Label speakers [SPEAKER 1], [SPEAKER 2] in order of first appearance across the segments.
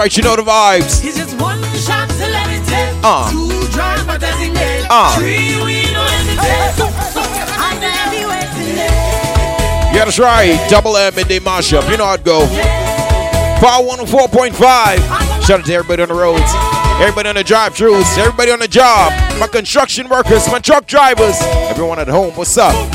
[SPEAKER 1] right, you know the vibes. He's just one shot to let it take. Uh. Uh. Yeah, that's right. Double M midday mashup. You know how it go. Power 104.5. Shout out to everybody on the roads. Everybody on the drive throughs. Everybody on the job. My construction workers. My truck drivers. Everyone at home. What's up?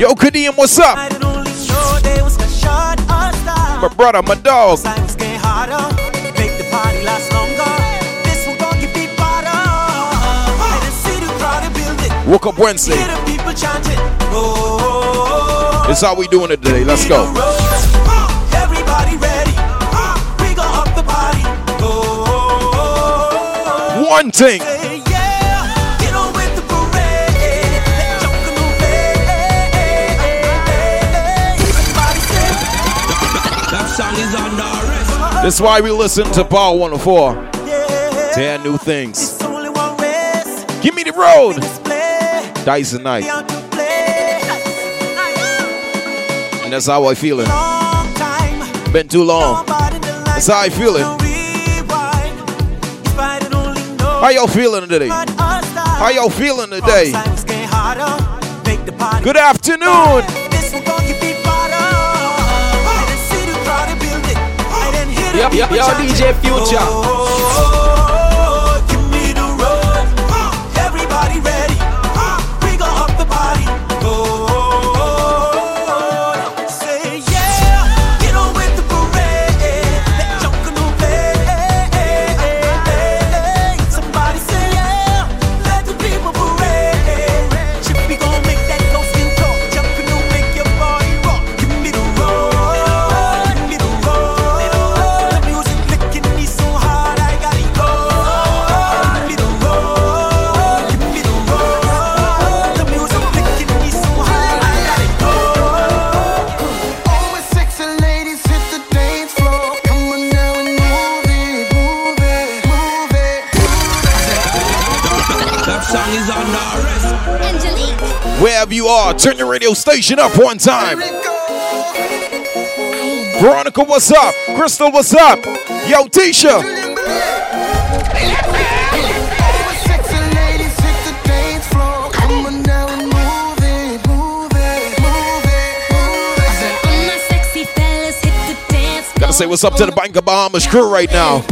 [SPEAKER 2] Yo, Kadeem, what's up? My brother, my dog. Woke up Wednesday. This how we doing it today. Let's go. One thing. This is why we listen to Power 104. Ten new things. Give me the road. Dyson Night. And that's how I feeling. Been too long. That's how I feeling. How y'all feeling today? How y'all feeling today? Good afternoon.
[SPEAKER 3] Yo, DJ Future.
[SPEAKER 2] Wherever you are, turn your radio station up one time. Veronica, what's up? Crystal, what's up? Yo, Tisha. Gotta say what's up to the Bank of Bahamas crew right now.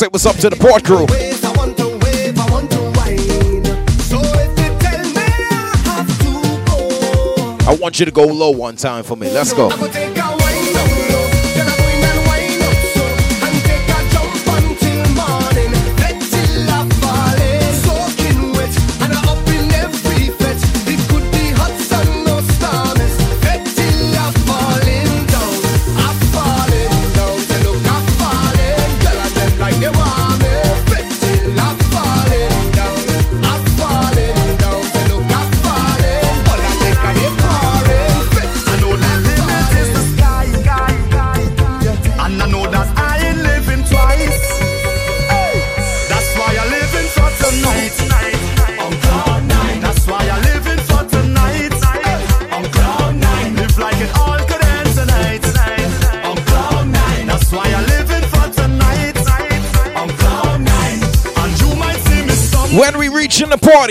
[SPEAKER 2] Say what's up to the port crew. I want you to go low one time for me. Let's go.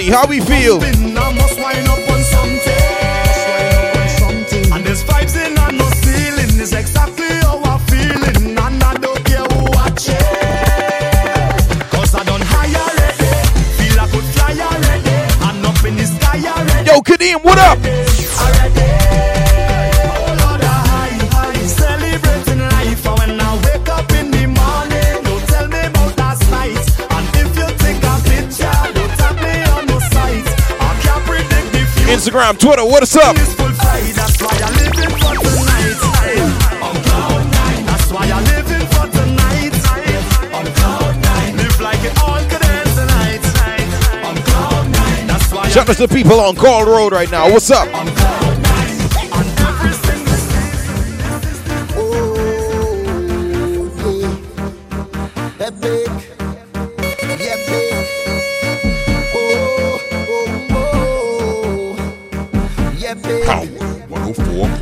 [SPEAKER 2] How we feel? Instagram, Twitter, what is up? Hey,
[SPEAKER 4] Shout out to the people on Call Road right now. What's up?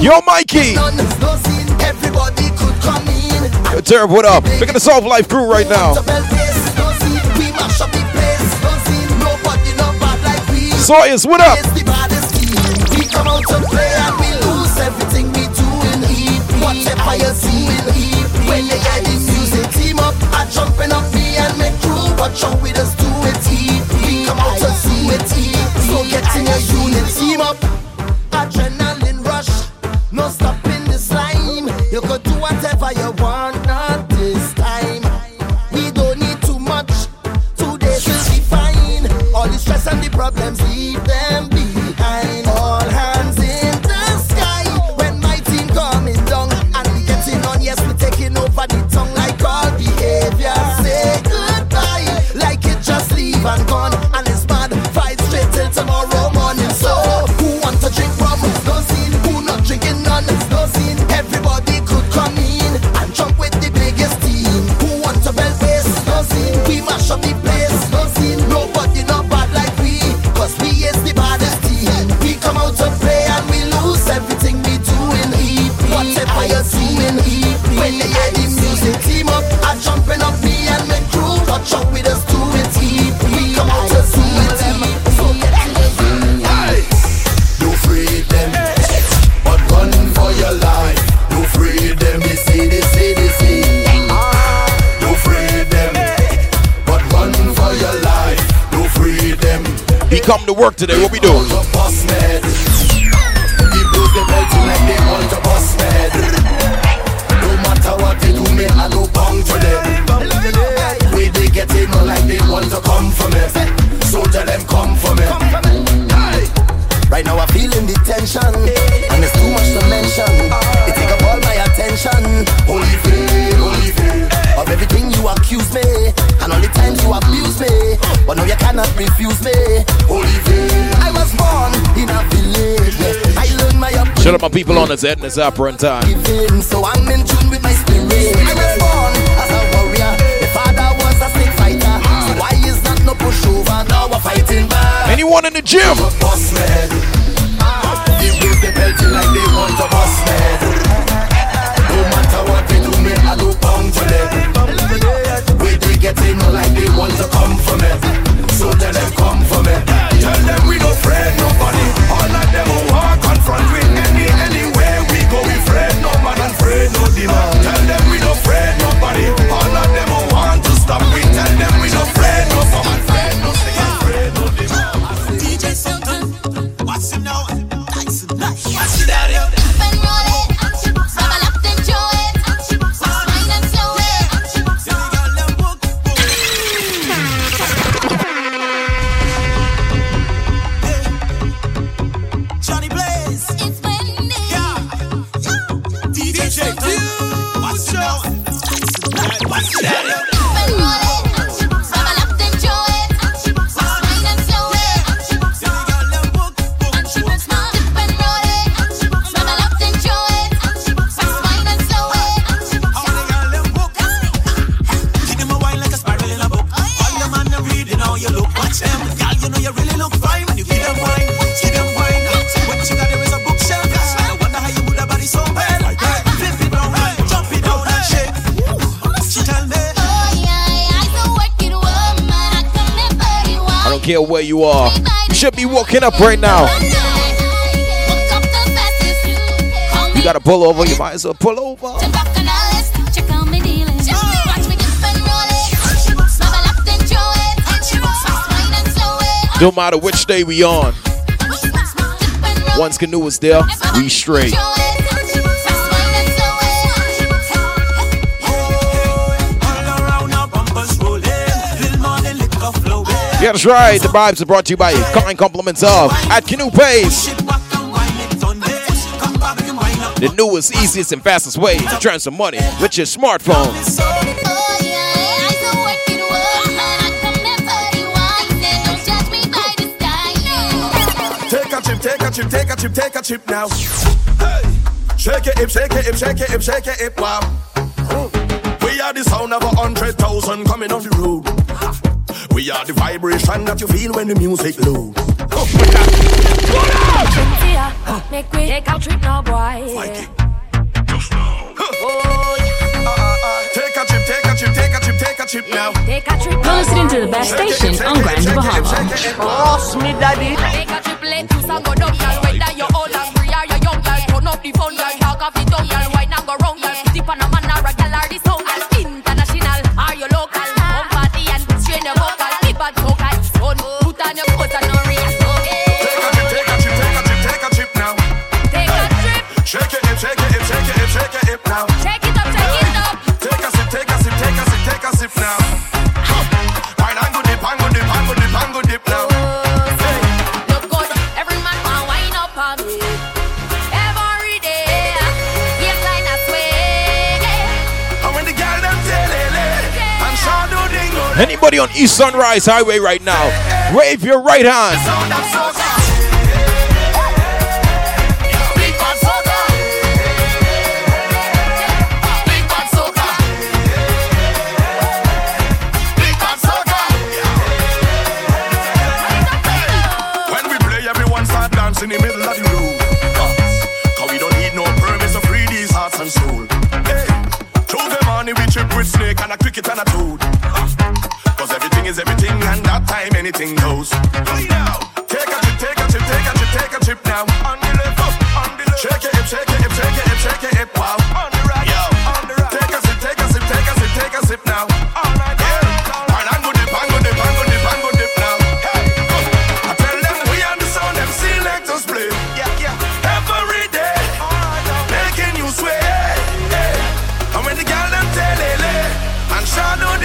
[SPEAKER 4] Yo, Mikey. Yo, Terp, what up? Look at the Soft Life crew right now. Sawyers, what up? We come out to play and we lose everything we Whatever you see when you get the music team up, I jumping up me and make crew, watch out with us do it. Come out see it. So get in your unit, team up. Work today. What we doing? Up, my people on the Z and it's opera time. So I'm in tune with my spirit. I was born as a warrior. My father was a snake fighter. So why is that no pushover? Now we're fighting back. Anyone in the gym? Boss man. They raise the belt like they want to boss man. No matter what they do, me I do bound to them. Wait, they get like they want to come for me. So tell them come for me. Tell them we don't fret nobody. All of them and afraid walking up right now. You gotta pull over, you might as well pull over.
[SPEAKER 1] No matter which day we on. Once Kanoo is there, we straight. Yeah, that's right. The vibes are brought to you by kind compliments of at Kanoo Pays. The newest, easiest, and fastest way to turn some money with your smartphone.
[SPEAKER 5] Take a chip, take a chip, take a chip, take a chip now. Hey. Shake it, hip, shake it, hip, shake it, hip, shake it, hip, wow. We are the sound of a hundred thousand coming off the road. We are the vibration that you feel when the music low. Oh,
[SPEAKER 6] Make we take a trip now, boy.
[SPEAKER 5] Just now. Oh, uh, uh, take a trip, take a trip, take a trip, take a trip now.
[SPEAKER 7] To the best station on Grand Bahama.
[SPEAKER 4] Me daddy.
[SPEAKER 6] Take a trip, let you go down. Whether you're old and free or you're young, girl. Turn up the phone, girl. Talk off the tongue. Wine and go round, girl. Tip on a man or a girl or the sound,
[SPEAKER 1] Anybody on East Sunrise Highway right now, wave your right hand.
[SPEAKER 5] Anything goes. Take a trip, take a trip, take a trip, take a trip now. On the left, on the left. Shake it, hip, shake it, hip, shake it, hip, shake it, hip, wow. On the right, yo. On the right. Take a sip, take a sip, take a sip, take a sip now.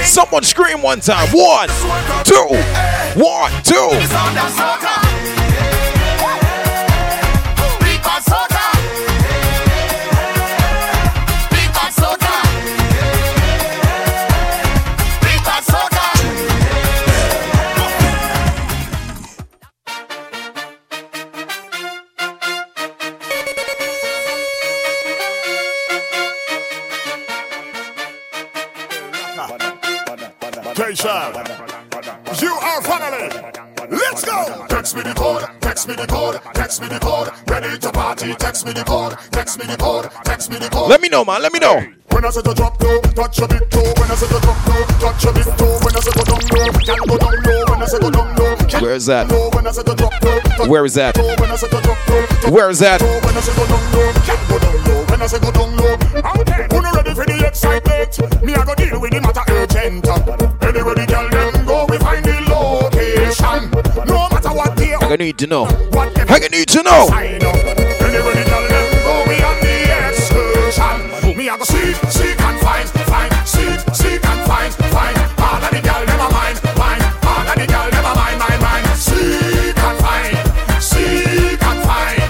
[SPEAKER 1] Someone scream one time. One, two, one, two.
[SPEAKER 8] Text me the code. Text me the code. Text me the code.
[SPEAKER 1] Let me know, man. Let me know.
[SPEAKER 8] When I say to drop low, touch your big toe. When I say to drop low, touch your big toe. When I say go down low, can go down low. When I say go down low,
[SPEAKER 1] Where is that?
[SPEAKER 8] When I say to drop low,
[SPEAKER 1] Where is that?
[SPEAKER 8] When I say to drop low,
[SPEAKER 1] Where is that?
[SPEAKER 8] When I say go down low, can go down low. When I say go down low, okay. Who not ready for the excitement? Me I go deal with the matter urgent. Anywhere the girl them go, we find the location. No matter what day
[SPEAKER 1] I need to know. I need to know.
[SPEAKER 8] Me I go seek, seek and find, find, seek, seek and find, find. All of the girl a mine, mine. All of the girl them a mine, mine, mine. Seek and find, seek and find.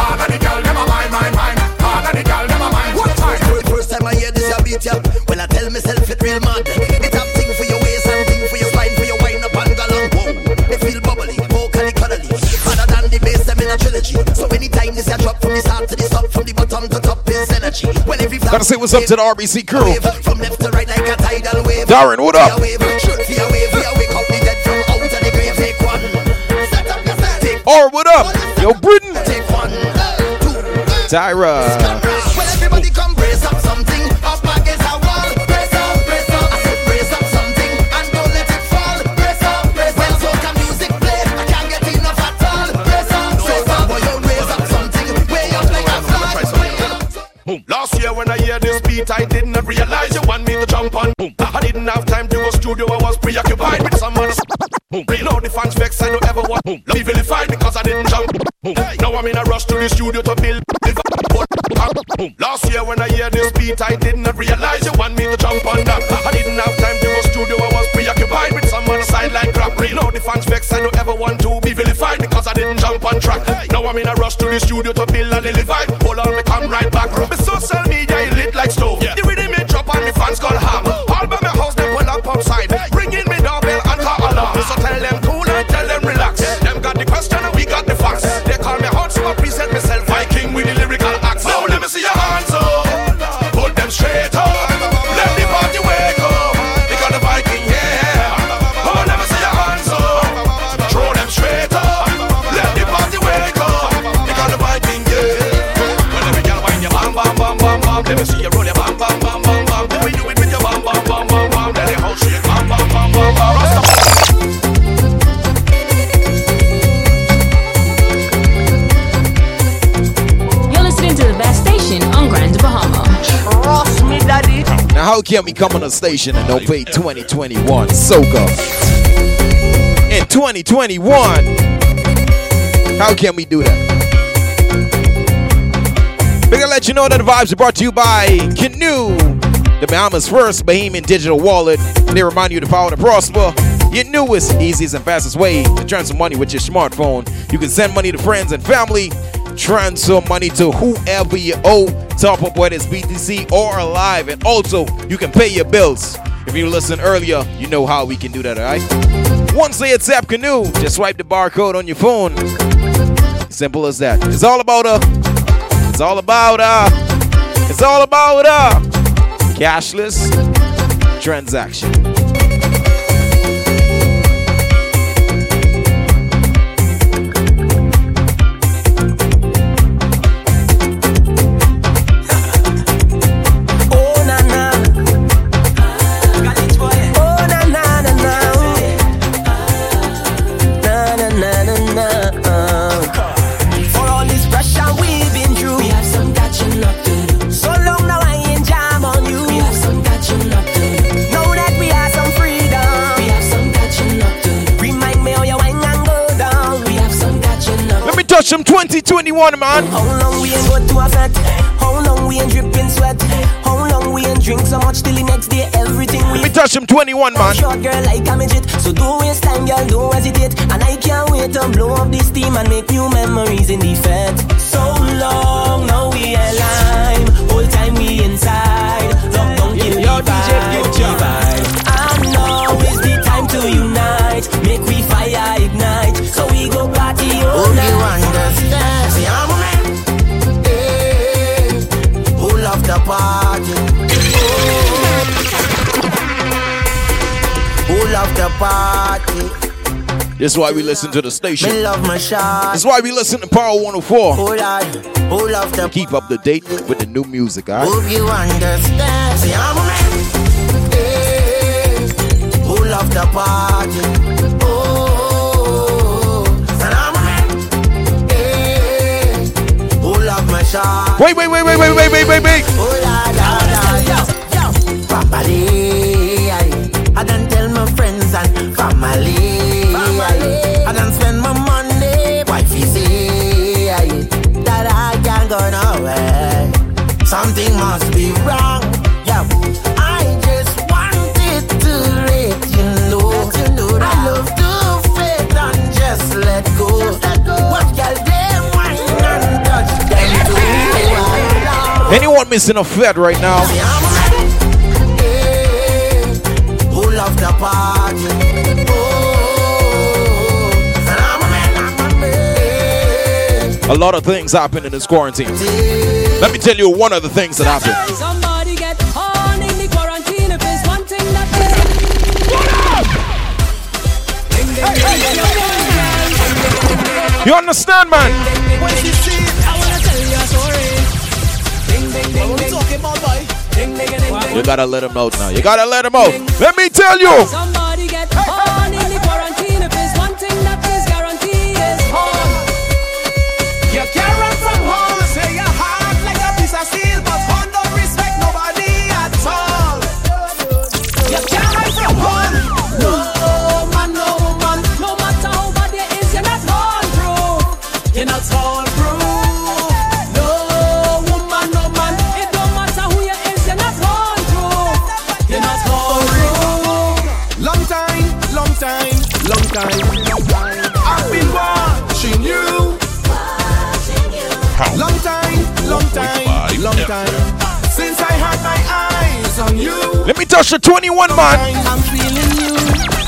[SPEAKER 8] All of the girl them a mine, mine, mine. All of the girl a mine. What time?
[SPEAKER 4] First time I hear this, I beat ya. Well, I tell myself it real mad. It have thing for your waist and thing for your spine, for your wine up and galang. Whoa, it feel bubbly, vocally cuddly. Other than the bass, them a trilogy. So anytime this a drop from the start to the stop, from the bottom to top is energy.
[SPEAKER 1] Gotta say what's up to the RBC crew.
[SPEAKER 4] from left to right like a tidal wave.
[SPEAKER 1] Darren, what up?
[SPEAKER 4] Via wave, shirt via wave, via
[SPEAKER 5] Now I'm in a rush to the studio to build. Last year when I hear this beat, I did not realize you want me to jump on that. I didn't have time to go studio, I was preoccupied with some on sideline crap. Now the fans vex, I don't ever want to be vilified because I didn't jump on track. Now I'm in a rush to the studio to build and
[SPEAKER 1] can we come on a station and don't play 2021 Soca? In 2021, how can we do that? We're gonna let you know that the vibes are brought to you by Kanoo, the Bahamas' first Bahamian digital wallet. They remind you to follow to prosper. Your newest, easiest, and fastest way to transfer money with your smartphone. You can send money to friends and family, transfer money to whoever you owe, top up whether it's BTC or ALIV, and also you can pay your bills. If you listened earlier, you know how we can do that, alright? Once they accept Kanoo, just swipe the barcode on your phone. Simple as that. It's all about uh, it's all about uh, it's all about uh, cashless transaction. Them 2021, man.
[SPEAKER 3] How long we ain't go to a fete? How long we ain't dripping sweat? How long we ain't drink so much till the next day everything we
[SPEAKER 1] Let me touch them 21, man.
[SPEAKER 3] Short girl like a midget So don't waste time girl, don't hesitate And I can't wait to blow up this steam And make new memories in the fete So long, now we alive Whole time we inside Who the party?
[SPEAKER 1] This is why we listen to the station.
[SPEAKER 3] Me love my shot.
[SPEAKER 1] That's why we listen to Power 104.
[SPEAKER 3] Who love, who love the
[SPEAKER 1] Keep up to date with the new music, alright?
[SPEAKER 3] Hope you understand. See, I'm a man. Hey, who love the party? Oh, and I'm a man. Hey, who love my shot?
[SPEAKER 1] Wait, wait, wait, wait, wait, wait, wait, wait, wait.
[SPEAKER 3] Oh, la, la, la, yo, Family, I, I done tell my friends and family. I, I done spend my money, wifey say I, that I can't go nowhere. Something must be wrong. Yeah, I just wanted to let you know, I love to faith and just let go. What girl them wine and touch them too.
[SPEAKER 1] Anyone missing a fete right now?
[SPEAKER 3] Who love the party? A
[SPEAKER 1] lot of things happen in this quarantine. Let me tell you one of the things that happened.
[SPEAKER 9] Somebody get on in the quarantine if it's one thing that
[SPEAKER 1] You understand, man?
[SPEAKER 9] I wanna you
[SPEAKER 1] gotta let them out now. You gotta let them out. Let me tell you. Touch the 21 man.
[SPEAKER 3] I'm feeling you.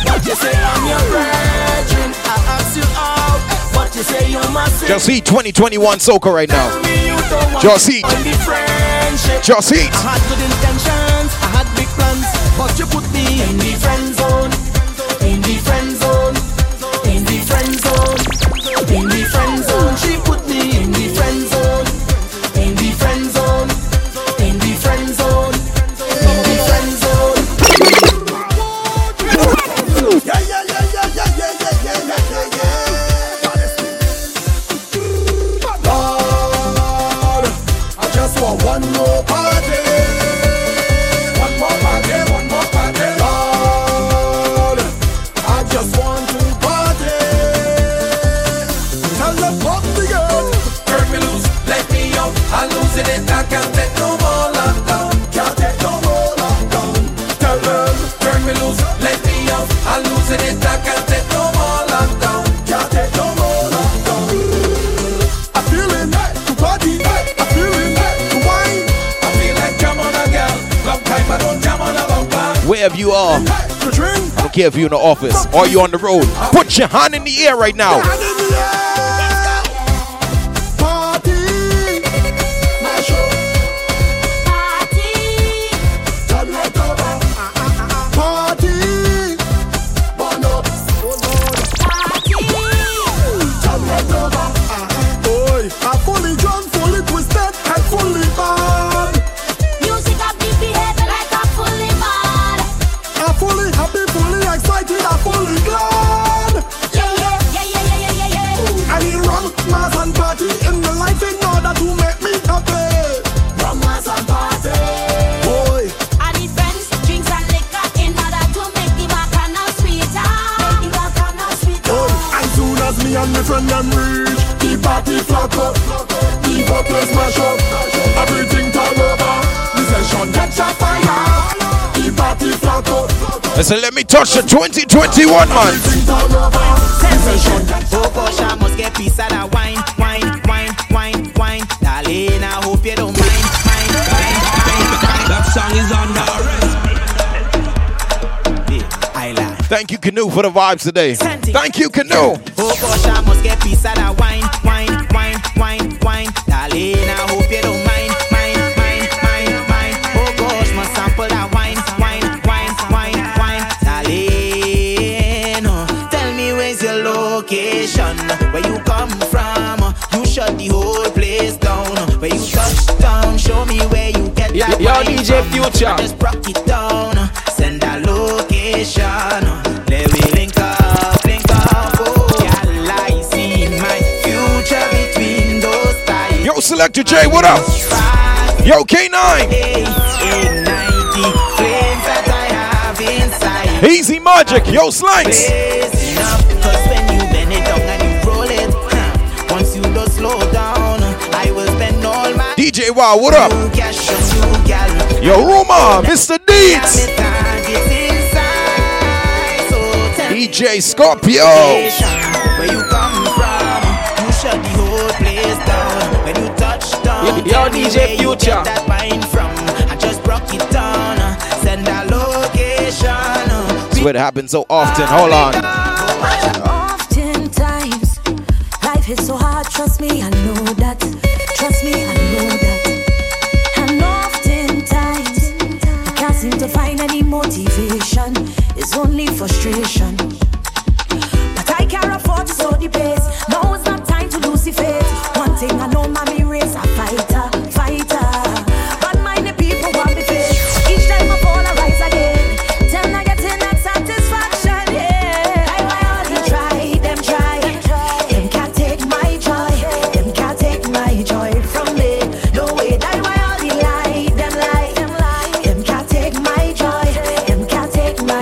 [SPEAKER 3] What you say I'm your virgin? I ask you out. What you say you're my sin?
[SPEAKER 1] Just see 2021 soca right now.
[SPEAKER 3] You
[SPEAKER 1] Just eat.
[SPEAKER 3] find the friendship.
[SPEAKER 1] Just eat.
[SPEAKER 3] I had good intentions, I had big plans, but you put me in the friend
[SPEAKER 8] just want to party. Tell them pop the girl.
[SPEAKER 3] Turn me loose, let me out. I'm losing it, I can't take no more lockdown.
[SPEAKER 8] Can't take no more lockdown. Tell them
[SPEAKER 3] Turn me loose, let me out. I'm losing it, I can't take no more lockdown.
[SPEAKER 8] can't take no more lockdown. I'm feeling to party. I'm feeling to wine.
[SPEAKER 3] I feel like jam on a girl. Long time I don't jam on a bumper.
[SPEAKER 1] Wherever you are, care if you're in the office or you're on the road. Put your hand in the air right now. Touch the 2021 man. Thank you, Kanoo, for the vibes today. Thank you,
[SPEAKER 3] Kanoo. Shut the whole place down. Where you touch down, show me where you get that
[SPEAKER 9] yo, DJ. Future.
[SPEAKER 3] I just broke it down. Send a location. Let me link up, link up. Oh, girl, I see my future between those thighs.
[SPEAKER 1] Yo, Selector J, what up? Yo, K9.
[SPEAKER 3] Hey, ignite the flames that I have inside.
[SPEAKER 1] Easy Magic. Yo, Slanks. DJ Wow, what up? Yo, Rumor, Mr. Deeds. DJ Scorpio.
[SPEAKER 3] your
[SPEAKER 9] DJ Future.
[SPEAKER 3] I just broke it down. Send a location.
[SPEAKER 1] This what happens so often. Hold on.
[SPEAKER 10] Oftentimes, life is so hard. Trust me, I know that. Motivation. It's only frustration. But I can't afford to slow the pace.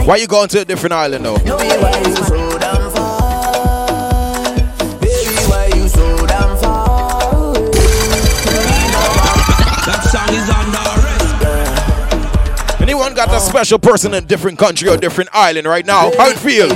[SPEAKER 10] Why
[SPEAKER 1] you going to a different island though?
[SPEAKER 10] no why you so
[SPEAKER 3] damn far? Baby, why you so damn far?
[SPEAKER 9] That song is under arrest.
[SPEAKER 1] Anyone got a special person in a different country or different island right now? How it feel?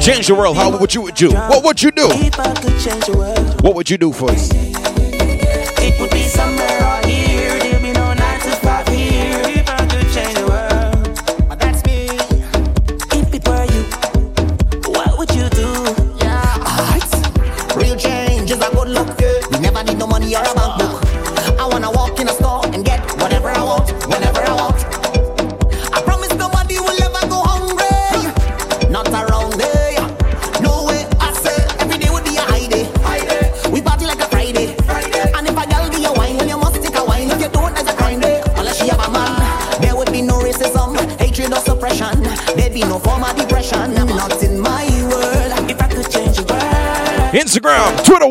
[SPEAKER 1] Could change the world, how would you do? What would you do?
[SPEAKER 3] If I could change the world,
[SPEAKER 1] What would you do for us?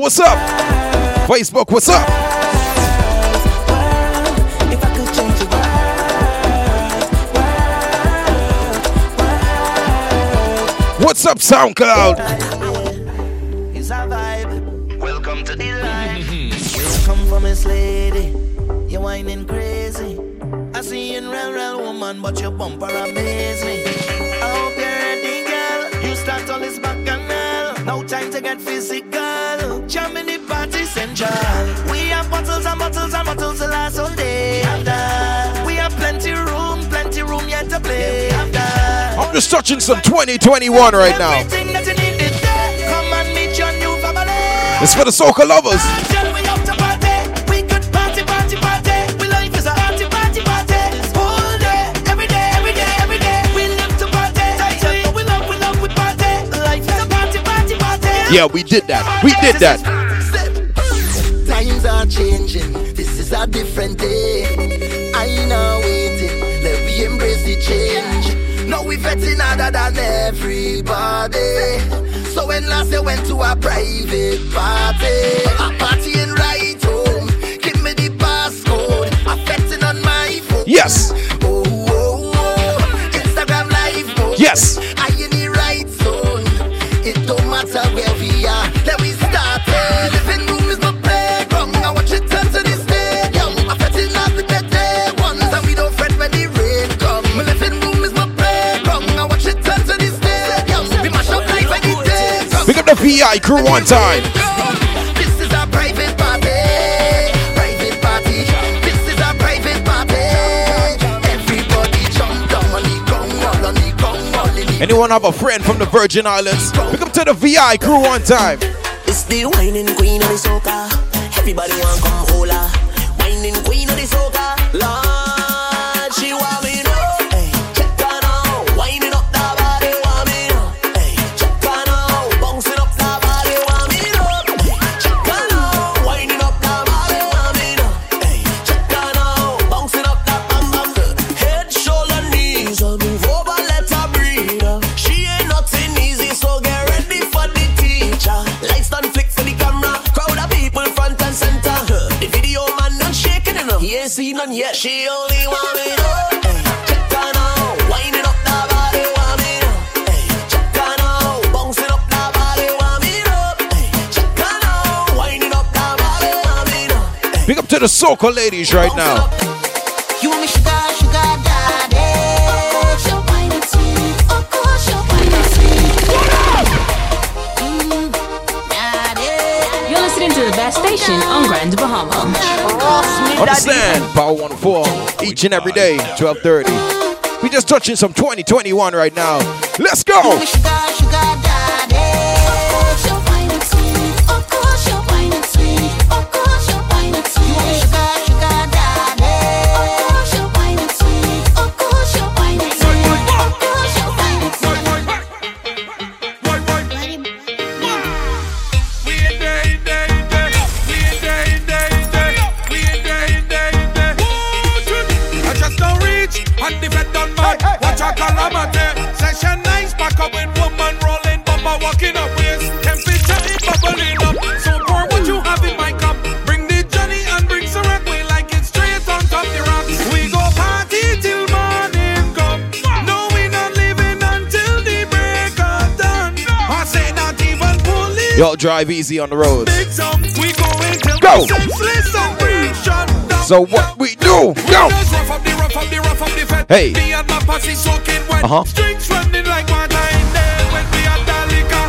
[SPEAKER 1] What's up? Facebook, what's up?
[SPEAKER 3] if I could change the
[SPEAKER 1] What's up, SoundCloud?
[SPEAKER 3] it's a vibe. Welcome to the life. Come from Miss Lady, you're whining crazy. I see you in real, real woman, but your bumper amaze me. Oh, I hope you're ready, girl. You start all this bacchanal. No time to get physical. Jam in the party central. We have bottles and bottles and bottles to last all day. Have that. We have plenty room, plenty room yet to play. Have that.
[SPEAKER 1] I'm just touching some 2021 right now.
[SPEAKER 3] Everything that you need is there. Come and meet your new family.
[SPEAKER 1] It's for the soca lovers.
[SPEAKER 3] We. We. We. We we we we.
[SPEAKER 1] Yeah, we did that. We did that.
[SPEAKER 4] A different day. I know waiting. Let we embrace the change. Now we vetting harder than everybody. So when last you went to a private party, a party in right home. Give me the passcode. A vetting on my phone.
[SPEAKER 1] Yes.
[SPEAKER 4] Oh, oh, oh. Instagram live mode.
[SPEAKER 1] Yes.
[SPEAKER 4] I in the right zone. It don't matter where we are. The
[SPEAKER 1] VI crew one time.
[SPEAKER 4] This is a private party. Private party. This is a private party. Everybody jump down on the ground, all on the ground, all in the
[SPEAKER 1] Anyone have a friend from the Virgin Islands? Pick up to the VI crew one time.
[SPEAKER 3] It's the whining queen of the soca. Everybody want come hold her. Whining queen of the soca. Lord,
[SPEAKER 1] to the soca ladies right now.
[SPEAKER 4] You want me sugar, sugar daddy. Of course you're wine and sweet. Of course you're wine and sweet. Mm, daddy.
[SPEAKER 7] You're listening to the best station on Grand Bahama.
[SPEAKER 1] Understand? Power 104 each and every day, 1230. We just touching some 2021 right now. Let's go.
[SPEAKER 4] And
[SPEAKER 9] the vet done my watch a calamity. Session nice, back up with woman rolling, bumper walking up waist. Temperature is bubbling up. So pour what you have in my cup. Bring the Johnny and bring some red way like it's straight on top the rocks. We go party till morning come. No, we not living until the break of dawn. I say not even police.
[SPEAKER 1] Y'all drive easy on the road.
[SPEAKER 9] Big some, we going till
[SPEAKER 1] Go.
[SPEAKER 9] we senseless and we shut down.
[SPEAKER 1] So what we do? Go.
[SPEAKER 9] Hey.
[SPEAKER 1] Uh-huh.
[SPEAKER 9] Strings running like water in there
[SPEAKER 1] when we had the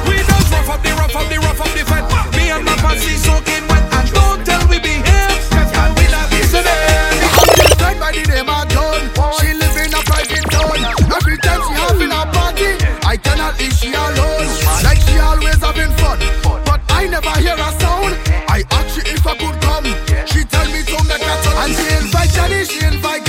[SPEAKER 1] we don't rough up the rough up the rough up the fat. Me and my posse soaking wet. And don't tell we behave, cause I will have listening.
[SPEAKER 2] Time by the name of John. She live in a private town. Every time she having a party, I cannot leave she alone. Like she always having fun. But I never hear a sound. I ask she if I could come. She tell me to make a turn. And she invite Johnny, she invite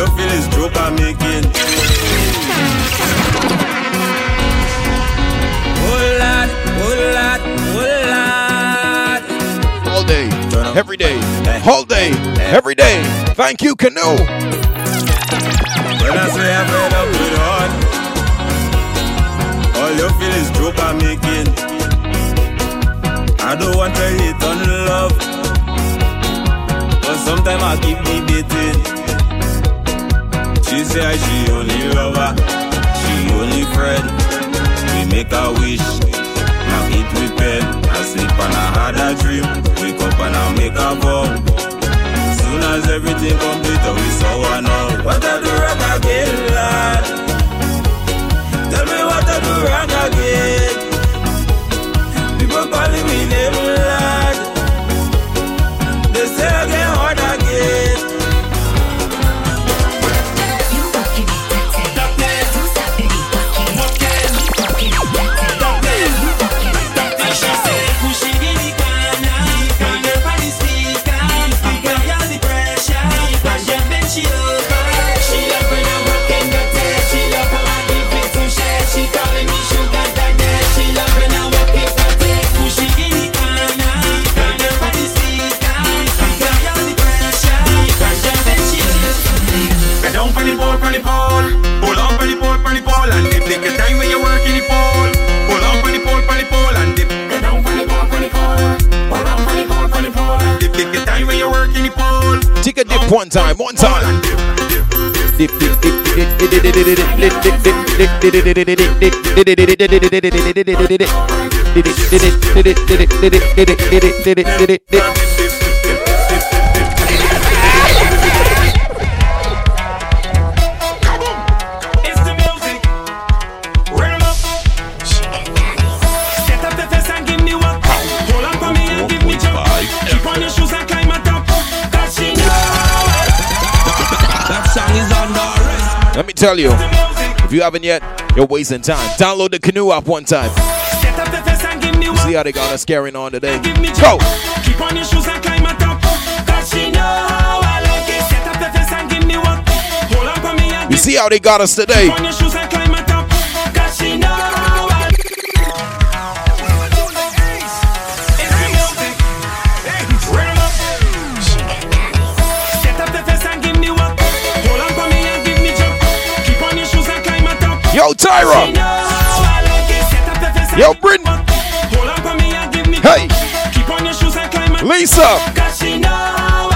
[SPEAKER 11] hard, all you feel is joke I'm making. Oh lad, oh lad, oh lad.
[SPEAKER 9] All day, every day, all day, every day. Thank you, Kanoo.
[SPEAKER 11] When I say I'm fed up with hard, all you feel is joke I'm making. I don't want to hate on love, but sometimes I keep debating. She say she only lover, she only friend. We make a wish, now eat with pen. I sleep and I had a dream, wake up and I make a vow. Soon as everything complete, we saw one out. What I do wrong again, lad? Tell me what I do wrong again. People calling me name,
[SPEAKER 1] time when you work in the pole. Take
[SPEAKER 9] a dip one time, one time.
[SPEAKER 1] dip, dip.
[SPEAKER 9] Dip, dip, dip, dip,
[SPEAKER 1] It's
[SPEAKER 9] Let me tell you, if you haven't yet, you're wasting time. Download the Kanoo app one time.
[SPEAKER 1] Set up the fence and give me one.
[SPEAKER 9] See how they got us carrying on today. Go!
[SPEAKER 1] Keep on your shoes and climb on. Cause she know how I like it. Set up the fence and give me one. Hold on for me
[SPEAKER 9] You see how they got us today? Yo, Tyra. Yo,
[SPEAKER 1] Britain. Hey.
[SPEAKER 9] Lisa.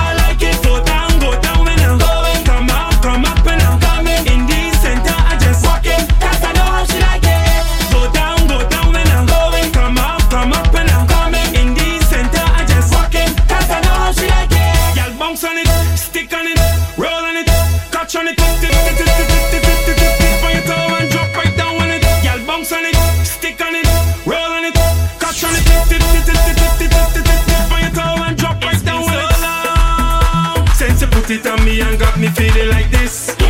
[SPEAKER 1] put it on me and got me feeling like this.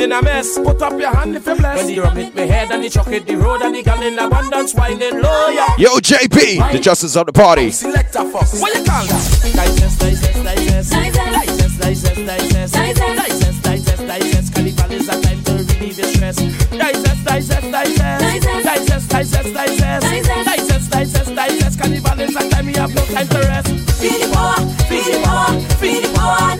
[SPEAKER 1] In
[SPEAKER 12] a mess. Put up your hand if you bless. When the rum hit me head and the chuck hit the road and the gun in abundance winding low, yeah.
[SPEAKER 3] Yo, JP, the justice of the party.
[SPEAKER 12] Selector Fox. What you call that? Digest, digest, digest. Digest, digest, digest. Digest, digest, digest. Carnival is a time to relieve your stress. Digest, digest, digest. Digest, digest, digest. Digest, digest, digest. Carnival is a time we have no time to rest.
[SPEAKER 10] Feel the power, feel the power, feel the power, nice in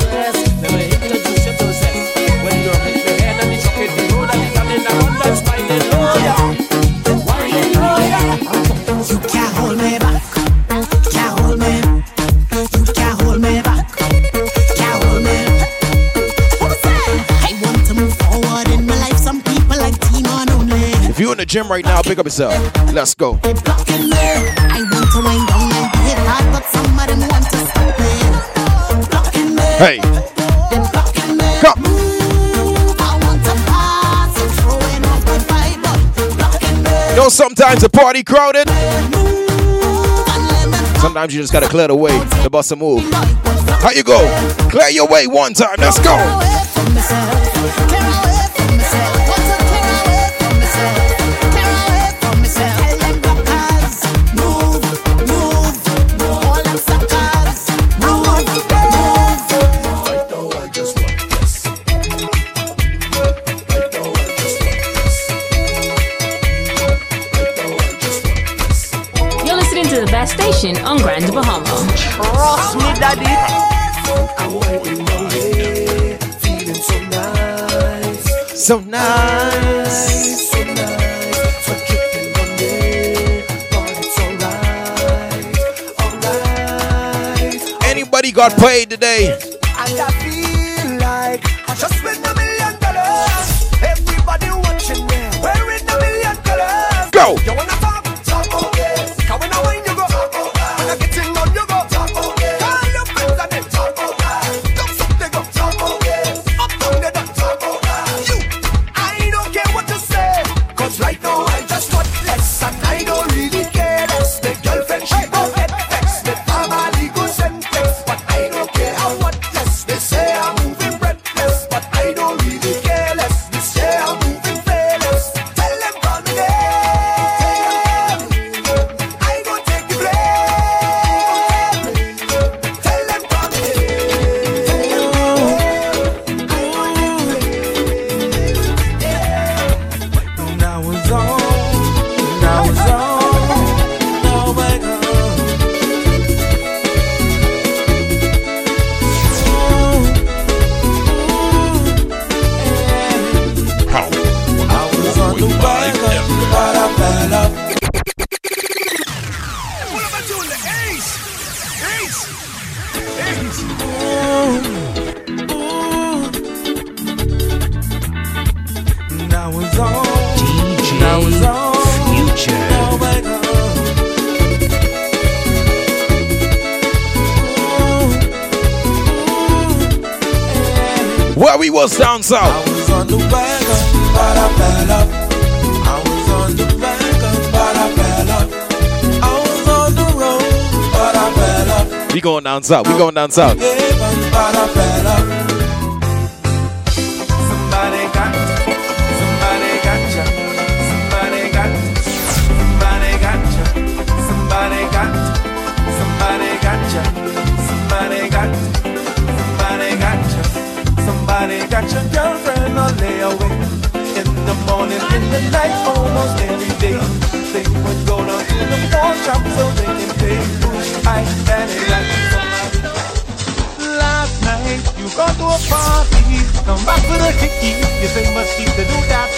[SPEAKER 3] gym right now, pick up yourself. Let's go.
[SPEAKER 13] They blocking me. I want to wind down and hit hard, but some of them want to stop me. Blocking me.
[SPEAKER 3] Hey,
[SPEAKER 13] They blocking me.
[SPEAKER 3] come.
[SPEAKER 13] Move. I want to pass and throwing up the fight, but blocking me.
[SPEAKER 3] You know, sometimes the party crowded.
[SPEAKER 13] Move and let me
[SPEAKER 3] Sometimes you just gotta clear the way to bust a move. How you go? Clear your way one time. Let's go.
[SPEAKER 7] On Grand Bahama.
[SPEAKER 12] Trust me, daddy.
[SPEAKER 1] I'm winding my way, feeling so nice,
[SPEAKER 3] So nice.
[SPEAKER 1] so nice. So one day, but it's alright, alright.
[SPEAKER 3] Anybody got paid today?
[SPEAKER 1] Down I
[SPEAKER 12] was on the wagon, but I fell up. I was on the wagon, but I fell up. I was on the road, but I fell up.
[SPEAKER 3] We going down south. We going down south.
[SPEAKER 12] Night, almost every day. They would go to the pawn shop so they can pay. I had it like somebody. Last night, you go to a party, come back with a hickey. You say mosquito do that.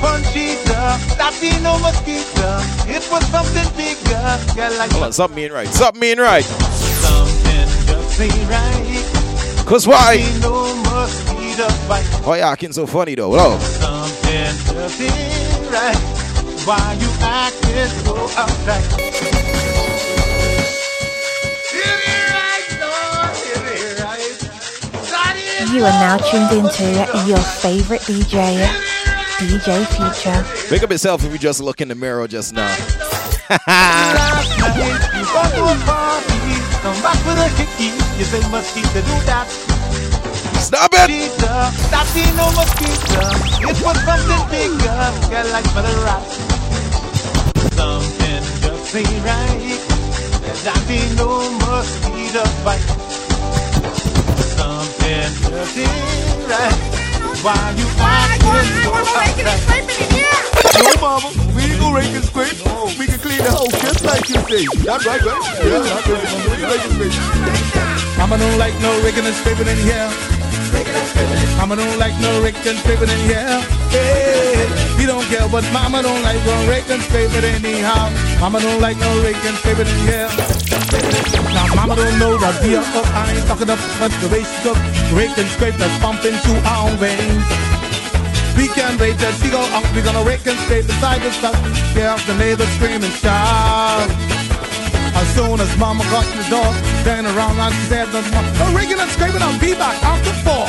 [SPEAKER 12] Conchita, that be no mosquito. It was something bigger. Yeah, like
[SPEAKER 3] Hold on, something ain't right. Something ain't right.
[SPEAKER 12] something just ain't right.
[SPEAKER 3] Cause why?
[SPEAKER 12] Ain't no mosquito bite.
[SPEAKER 3] Why you acting so funny though? Hello.
[SPEAKER 12] Something just ain't right.
[SPEAKER 14] Why you acting so uptight?
[SPEAKER 15] You are now tuned into your favorite DJ, DJ Future.
[SPEAKER 1] Pick up yourself if you just look in the mirror just now. Stop it!
[SPEAKER 14] That ain't no mosquito. It was something bigger, like for the rat. Something just ain't right. That ain't no mosquito bite. Something just ain't right. Why you acting so uptight?
[SPEAKER 2] No, mama, we ain't gonna rake and scrape. We can clean the house just like you say. That's right, right? Yeah, that's right. We can.
[SPEAKER 14] Mama don't like no raking and scraping in here. Mama don't like no raking and in here. Hey, we don't care, but Mama don't like no raking and scraping anyhow. Mama don't like no raking and in here. Now Mama don't know that we are up. I ain't talking up, but the she cook, rake and scrape that's pumping through our veins. We can't wait till she go up. We gonna rake and scrape the stuff. Yeah, the neighbors scream and shout. As soon as mama got to the door, turn around and she said, "No more." "Oh, rigging and scraping on be back after four.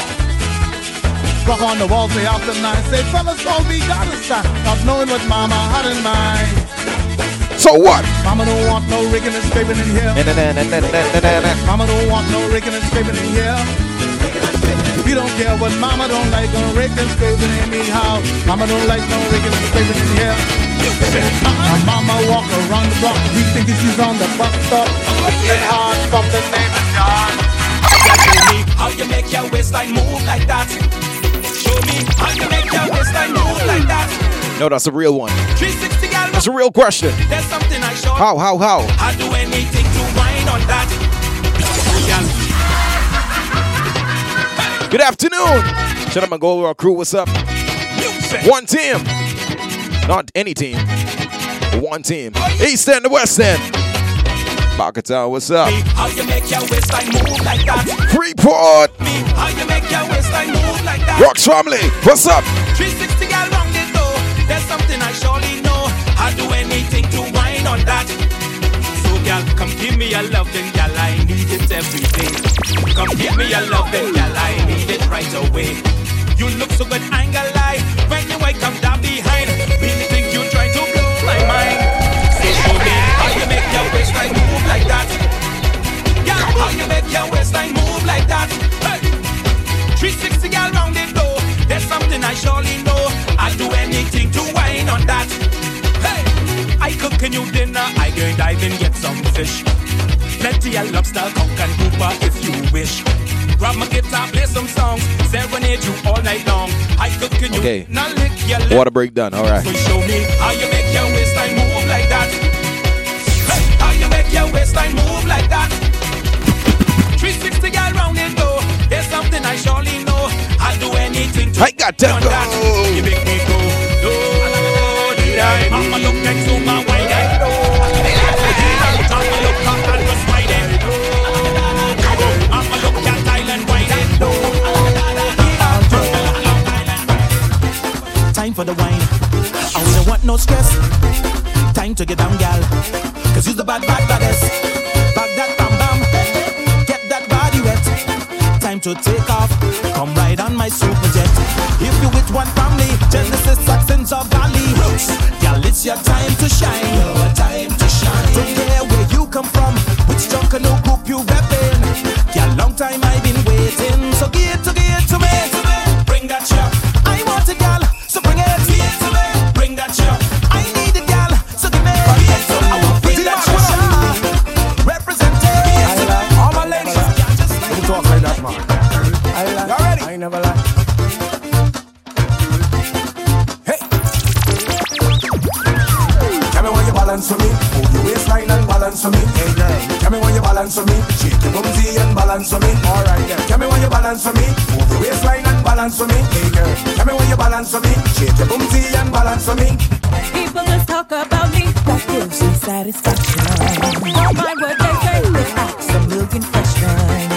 [SPEAKER 14] Rock on the wall, say after nine. Say, fellas, all we gotta stop. Not knowing what mama had in mind.
[SPEAKER 1] So what?
[SPEAKER 14] Mama don't want no rigging and scraping in here. Mama don't want no rigging and scraping in here. We don't care what mama don't like, no rigging and scraping anyhow. Mama don't like no rigging and scraping in here. My mama walk around the block, we think she's on the bus stop. Get hard from the name of John.
[SPEAKER 12] Show me how you make your waistline move like that. Show me how you make your waistline move like that.
[SPEAKER 1] No, that's a real one.
[SPEAKER 12] 360
[SPEAKER 1] That's a real question.
[SPEAKER 12] there's something I show.
[SPEAKER 1] How, how, how?
[SPEAKER 12] I do anything to whine on that.
[SPEAKER 1] Good afternoon. Shut up, my Gold crew. What's up? One team. Not any team. One team. East End to West End. Town, what's up?
[SPEAKER 12] How you make your waistline move like that.
[SPEAKER 1] Freeport.
[SPEAKER 12] How you make your waistline move like that.
[SPEAKER 1] Rocks family. What's up?
[SPEAKER 12] 360 gal round it though. There's something I surely know. I do anything to whine on that. So gal, come give me a loving gal. I need it every day. Come give me a loving gal. I need it right away. You look so good, I ain't gonna lie. How you make your waistline move like that. Hey. 360 gal round it though. There's something I surely know. I'll do anything to whine on that. Hey, I cooking you dinner. I go dive and get some fish. Plenty of lobster, conch and grouper if you wish. Grab my guitar, play some songs, serenade you all night long. I cooking you,
[SPEAKER 1] Okay.
[SPEAKER 12] now lick your lips.
[SPEAKER 1] Water break done. All right.
[SPEAKER 12] So show me how you make your waistline move like that. Hey, how you make your waistline move like that. I surely know. I'll do anything to
[SPEAKER 1] I got to
[SPEAKER 12] on
[SPEAKER 1] go.
[SPEAKER 12] that. You make me go. Oh, did I? Mm. Mama look next to my wine. I know. Mama look up and just wine it. Mama look at Thailand wine it. Time for the wine. I don't want no stress. Time to get down, gal. Cause you's the bad, bad, baddest. To take off. Come ride on my super jet. If you with one family, Genesis, Saxons, or Valley. Gal, it's your time to shine. Your time to shine. Don't care where you come from. Which Junkanoo group you reppin'. Yeah, long time I've
[SPEAKER 2] never lie.
[SPEAKER 14] Tell me when you balance for me. Move your waistline and balance for me. Hey girl. Tell me when you balance for me. Shake your bumsy and balance for me. Alright then. Tell me when you balance for me. Move your waistline and balance for me. Hey girl. Tell me when you balance for me. Shake your bumsy and balance for me.
[SPEAKER 10] People just talk about me. That gives you satisfaction. Don't mind what they say. They ask a million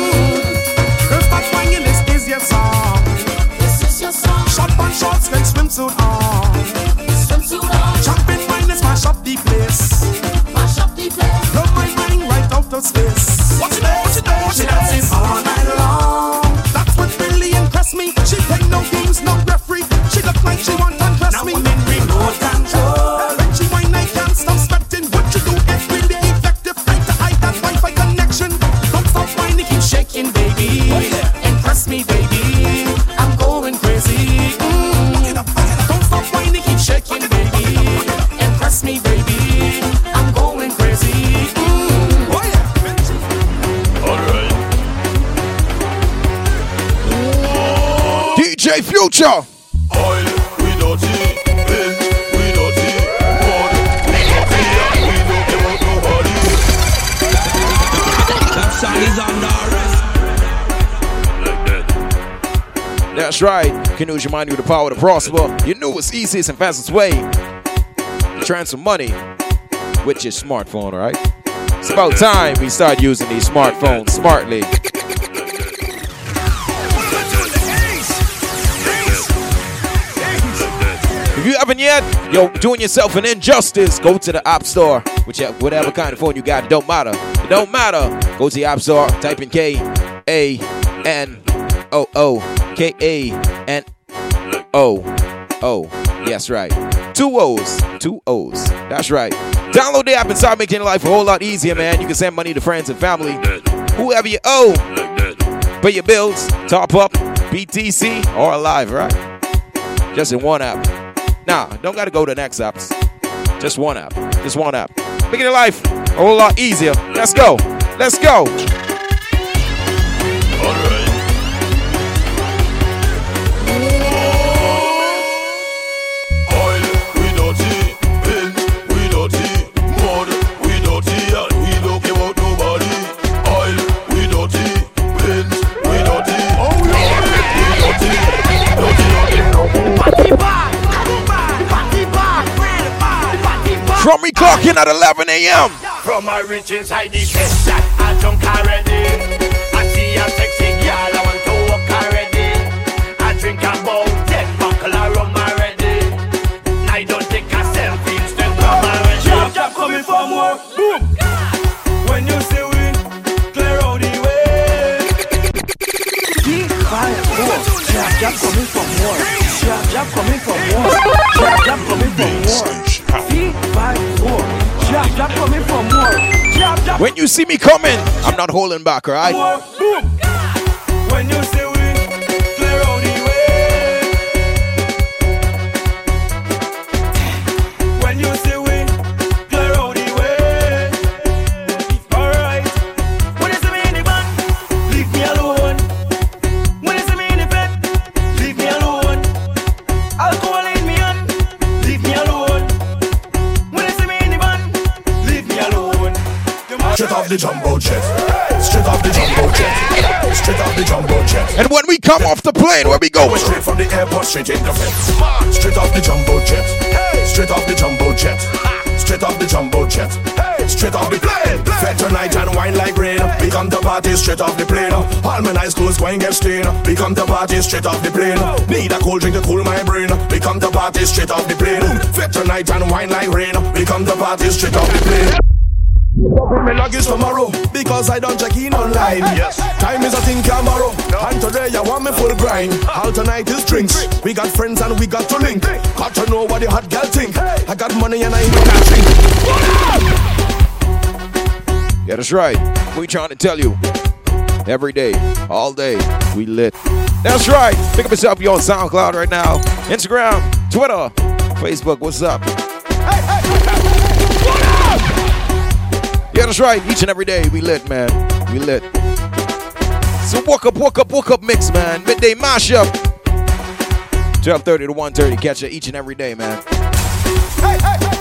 [SPEAKER 1] DJ Future.
[SPEAKER 16] That song is under arrest.
[SPEAKER 1] That's right. Kanoo's remind you of the power to prosper. You knew it's easiest and fastest way to transfer money with your smartphone, right? It's about time we start using these smartphones smartly. If you haven't yet, yo, doing yourself an injustice, go to the App Store, whichever, whatever kind of phone you got, don't matter. It don't matter. Go to the App Store, type in K A N O O K A N O O. Yes, right. Two O's. Two O's. That's right. Download the app and start making your life a whole lot easier, man. You can send money to friends and family, whoever you owe. Pay your bills, top up, BTC, or ALIV, right? Just in one app. Nah, don't gotta go to the next apps. Just one app. Just one app. Making your life a whole lot easier. Let's go. Let's go. From me clocking at 11 a.m.
[SPEAKER 17] From my riches, I defend that I drunk already. I see a sexy girl, I want to walk already. I drink about ten buckle of rum already. I don't take a selfie, instead come already.
[SPEAKER 3] Jab, jab coming for more. Boom. When you see we clear out the way.
[SPEAKER 18] Deep fire, four. Jab, jab coming for more. Jab, jab coming for more. Jab, jab coming for more.
[SPEAKER 1] When you see me coming, I'm not holding back, all right?
[SPEAKER 3] When you see
[SPEAKER 1] And when we come off the plane, where we going?
[SPEAKER 5] Straight from the airport, straight in the fence. Straight off the jumbo jet. Straight off the jumbo jet. Straight off the jumbo jet. Straight off the plane. Fete tonight and wine like rain. We come to party straight off the plane. All my nice clothes going get stained. We come to party straight off the plane. Need a cold drink to cool my brain. We come to party straight off the plane. Fete tonight and wine like rain. We come to party straight off the plane. Me luggage tomorrow because I don't check in online. Yes. Time is a thing tomorrow. And today I want me full grind. All tonight is drinks. We got friends and we got to link. Got to know what the hot girl think. I got money and I ain't no catching.
[SPEAKER 1] Yeah, that's right. We trying to tell you. Every day, all day, we lit. That's right. Pick up yourself. You on SoundCloud right now. Instagram, Twitter, Facebook. What's up? Yeah, that's right. Each and every day, we lit, man. We lit. So walk up, walk up, walk up mix, man. Midday mashup. 12:30 to 1:30. Catch it each and every day, man.
[SPEAKER 5] Hey, hey, hey.